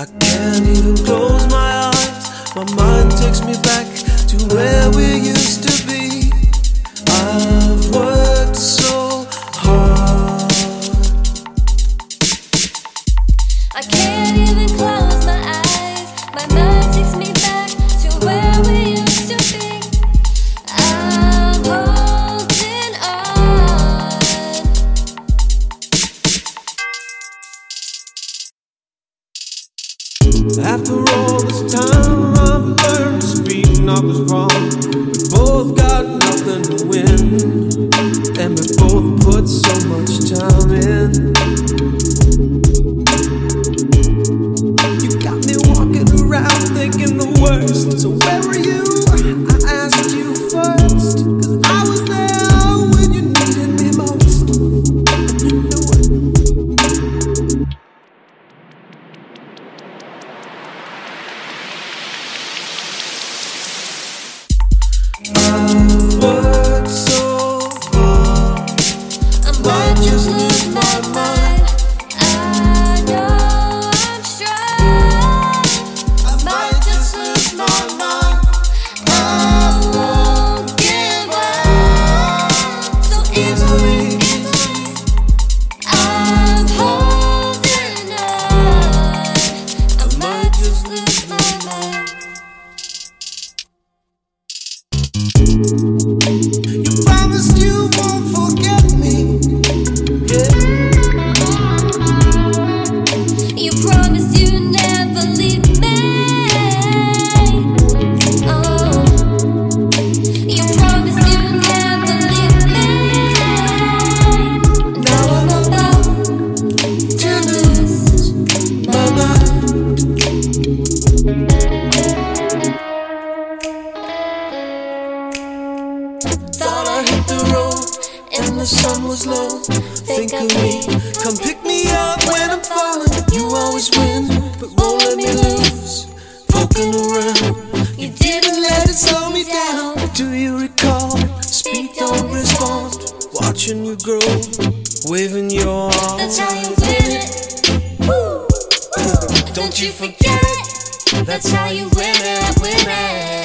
I can't even close my eyes. After all this time, I've learned to speak not was wrong. We both got nothing to win, and we both put so much time in. You got me walking around thinking the worst. So where I've worked so hard. I might just lose my mind. You sun was low. Think of me, come pick me up when I'm falling. You always win, but won't let me lose. Poking around, you didn't let it slow me down. Do you recall? Speak, don't respond. Watching you grow, waving your arms. That's how you win it. Woo. Don't you forget it. That's how you win it, win it.